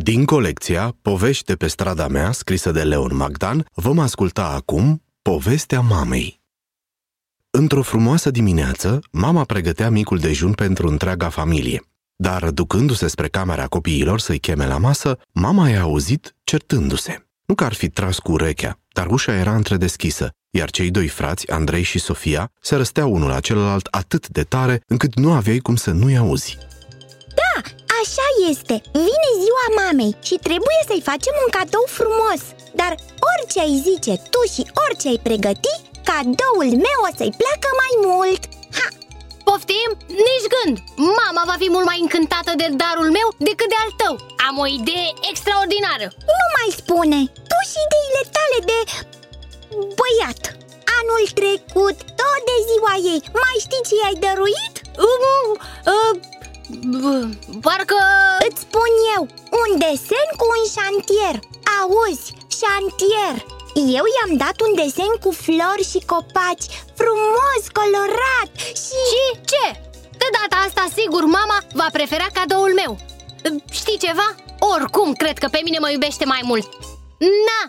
Din colecția Povești de pe strada mea, scrisă de Leon Magdan, vom asculta acum Povestea mamei. Într-o frumoasă dimineață, mama pregătea micul dejun pentru întreaga familie. Dar, ducându-se spre camera copiilor să-i cheme la masă, mama i-a auzit certându-se. Nu că ar fi tras cu urechea, dar ușa era întredeschisă, iar cei doi frați, Andrei și Sofia, se răsteau unul la celălalt atât de tare încât nu aveai cum să nu-i auzi. Așa este, vine ziua mamei și trebuie să-i facem un cadou frumos Dar orice ai zice tu și orice ai pregăti, cadoul meu o să-i placă mai mult ha! Poftim? Nici gând! Mama va fi mult mai încântată de darul meu decât de al tău Am o idee extraordinară Nu mai spune! Tu și ideile tale de... băiat Anul trecut, tot de ziua ei, mai știi ce i-ai dăruit? Uh, uh, Parcă... Îți spun eu, un desen cu un șantier Auzi, șantier Eu i-am dat un desen cu flori și copaci Frumos, colorat și... Și ce? De data asta, sigur, mama va prefera cadoul meu Știi ceva? Oricum, cred că pe mine mă iubește mai mult Na!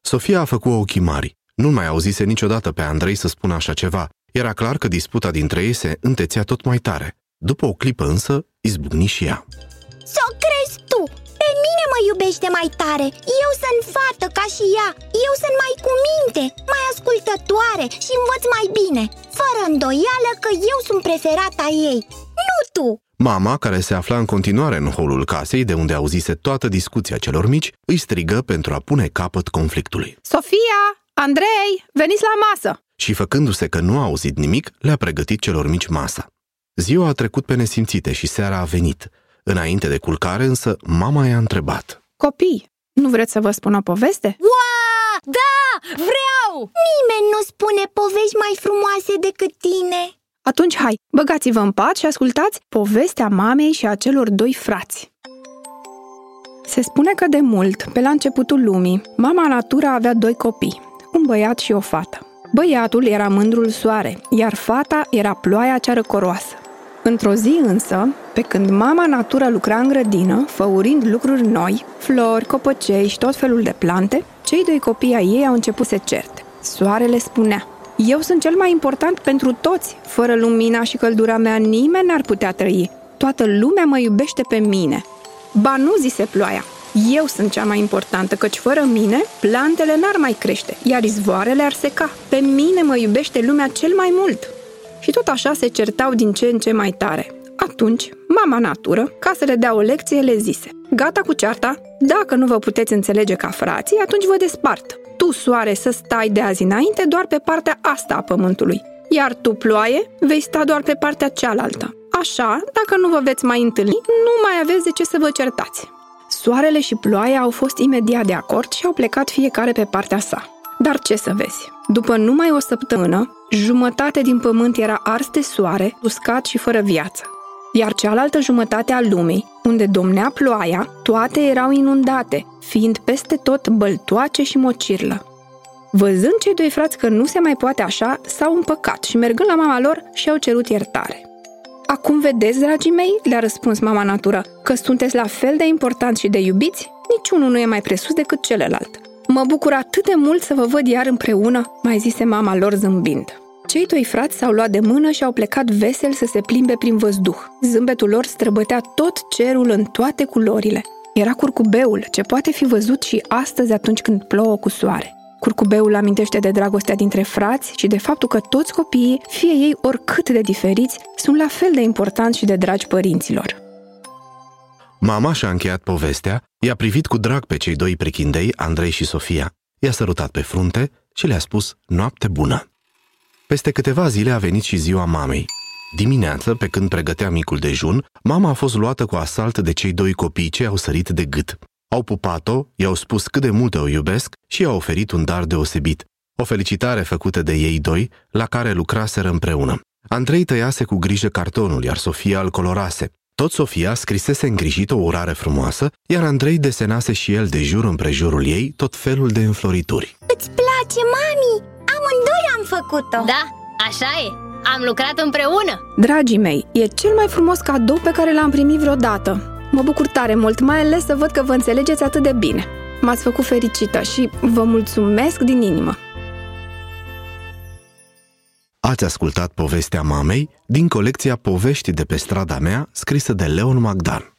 Sofia a făcut ochii mari. Nu mai auzise niciodată pe Andrei să spună așa ceva. Era clar că disputa dintre ei se întețea tot mai tare. După o clipă însă, izbucni și ea. Mă iubește mai tare Eu sunt fată ca și ea Eu sunt mai cu minte, mai ascultătoare și învăț mai bine Fără îndoială că eu sunt preferata ei Nu tu! Mama, care se afla în continuare în holul casei, de unde auzise toată discuția celor mici, îi strigă pentru a pune capăt conflictului. Sofia! Andrei! Veniți la masă! Și făcându-se că nu a auzit nimic, le-a pregătit celor mici masa. Ziua a trecut pe nesimțite și seara a venit. Înainte de culcare, însă, mama i-a întrebat. Copii, nu vreți să vă spun o poveste? Ua! Da! Vreau! Nimeni nu spune povești mai frumoase decât tine Atunci hai, băgați-vă în pat și ascultați povestea mamei și a celor doi frați. Se spune că de mult, pe la începutul lumii, mama natura avea doi copii, un băiat și o fată. Băiatul era mândrul soare, iar fata era ploaia cea răcoroasă. Într-o zi însă, pe când mama natură lucra în grădină, făurind lucruri noi, flori, copăcei și tot felul de plante, cei doi copii ai ei au început să certe. Soarele spunea, eu sunt cel mai important pentru toți. Fără lumina și căldura mea nimeni n-ar putea trăi. Toată lumea mă iubește pe mine. Ba nu, zise ploaia, eu sunt cea mai importantă, căci fără mine, plantele n-ar mai crește, iar izvoarele ar seca. Pe mine mă iubește lumea cel mai mult. Și tot așa se certau din ce în ce mai tare. Atunci, mama natură, ca să le dea o lecție, le zise Gata cu cearta? Dacă nu vă puteți înțelege ca frații, atunci vă despart. Tu, soare, să stai de azi înainte doar pe partea asta a pământului, iar tu, ploaie, vei sta doar pe partea cealaltă. Așa, dacă nu vă veți mai întâlni, nu mai aveți de ce să vă certați. Soarele și ploaia au fost imediat de acord și au plecat fiecare pe partea sa. Dar ce să vezi? După numai o săptămână, jumătate din pământ era ars de soare, uscat și fără viață. Iar cealaltă jumătate a lumii, unde domnea ploaia, toate erau inundate, fiind peste tot băltoace și mocirlă. Văzând cei doi frați că nu se mai poate așa, s-au împăcat și mergând la mama lor și-au cerut iertare. Acum vedeți, dragii mei, le-a răspuns mama natură, că sunteți la fel de importanți și de iubiți? Niciunul nu e mai presus decât celălalt. Mă bucur atât de mult să vă văd iar împreună, mai zise mama lor zâmbind. Cei doi frați s-au luat de mână și au plecat vesel să se plimbe prin văzduh. Zâmbetul lor străbătea tot cerul în toate culorile. Era curcubeul, ce poate fi văzut și astăzi atunci când plouă cu soare. Curcubeul amintește de dragostea dintre frați și de faptul că toți copiii, fie ei oricât de diferiți, sunt la fel de importanți și de dragi părinților. Mama și-a încheiat povestea, i-a privit cu drag pe cei doi prechindei, Andrei și Sofia, i-a sărutat pe frunte și le-a spus noapte bună. Peste câteva zile a venit și ziua mamei. Dimineață, pe când pregătea micul dejun, mama a fost luată cu asalt de cei doi copii ce au sărit de gât. Au pupat-o, i-au spus cât de mult o iubesc și i-au oferit un dar deosebit. O felicitare făcută de ei doi, la care lucraseră împreună. Andrei tăiase cu grijă cartonul, iar Sofia îl colorase. Tot Sofia scrisese îngrijit o urare frumoasă, iar Andrei desenase și el de jur împrejurul ei tot felul de înflorituri. Îți place, mami? Amândoi am făcut-o Da, așa e Am lucrat împreună Dragii mei, e cel mai frumos cadou pe care l-am primit vreodată. Mă bucur tare mult, mai ales să văd că vă înțelegeți atât de bine. M-ați făcut fericită și vă mulțumesc din inimă. Ați ascultat povestea mamei din colecția Povești de pe strada mea, scrisă de Leon Magdan.